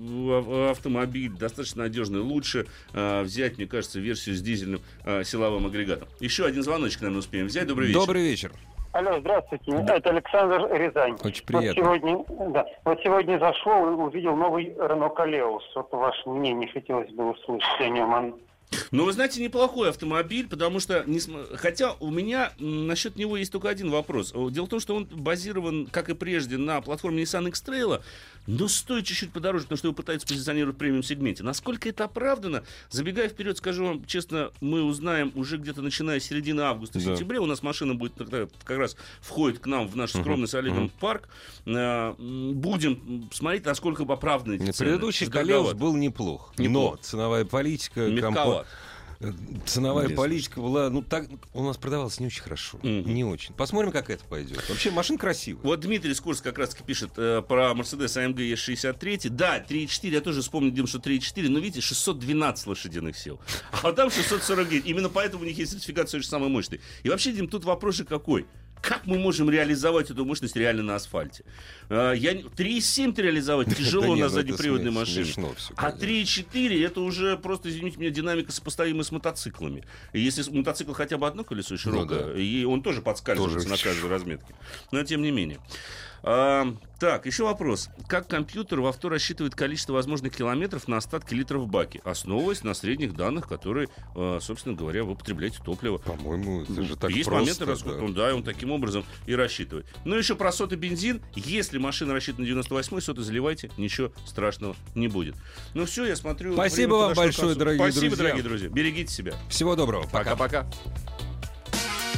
автомобиль, достаточно надежный. Лучше э, взять, мне кажется, версию с дизельным э, силовым агрегатом. Еще один звоночек, наверное, успеем взять. Добрый вечер. Добрый вечер. Алло, здравствуйте. Это Александр Рязань. Очень приятно. Вот сегодня, да, вот сегодня зашел и увидел новый Рено Калеус. Вот ваше мнение хотелось бы услышать о нем. Ну, вы знаете, неплохой автомобиль, потому что, не см... хотя у меня насчет него есть только один вопрос. Дело в том, что он базирован, как и прежде, на платформе Nissan X-Trail, но стоит чуть-чуть подороже, потому что его пытаются позиционировать в премиум-сегменте. Насколько это оправдано? Забегая вперед, скажу вам честно, мы узнаем уже где-то начиная с середины августа, да. сентября. У нас машина будет как раз входит к нам в наш скромный uh-huh. солидный uh-huh. парк. Э, будем смотреть, насколько оправданы эти. Предыдущий колес был неплох, неплох. но ценовая политика... Мягковат. Ценовая Без политика была, ну так у нас продавалась не очень хорошо, mm-hmm. не очень. Посмотрим, как это пойдет. Вообще машина красивая. Вот Дмитрий Скурс как раз таки пишет э, про Mercedes AMG E63. Да, 3.4, я тоже вспомнил, Дим, что 3.4, но видите, 612 лошадиных сил. А там 649. Именно поэтому у них есть сертификат все же самый мощный. И вообще, Дим, тут вопрос же какой? Как мы можем реализовать эту мощность реально на асфальте? А, я 3,7 реализовать тяжело на ну заднеприводной машине. А 3,4 это уже просто, извините меня, динамика сопоставима с мотоциклами. Если мотоцикл хотя бы одно колесо широкое, ну, да. и он тоже подскальзывается на каждой разметке. Но тем не менее. А, так, еще вопрос. Как компьютер в авто рассчитывает количество возможных километров на остатки литров в баке, основываясь на средних данных, которые, а, собственно говоря, вы употребляете топливо? По-моему, это же так Есть просто. моменты расхода, да. Он, да, он таким образом и рассчитывает. Ну, еще про сотый бензин. Если машина рассчитана на 98 сотый, заливайте, ничего страшного не будет. Ну все, я смотрю... Спасибо вам большое, дорогие Спасибо, друзья. дорогие друзья. Берегите себя. Всего доброго. Пока-пока.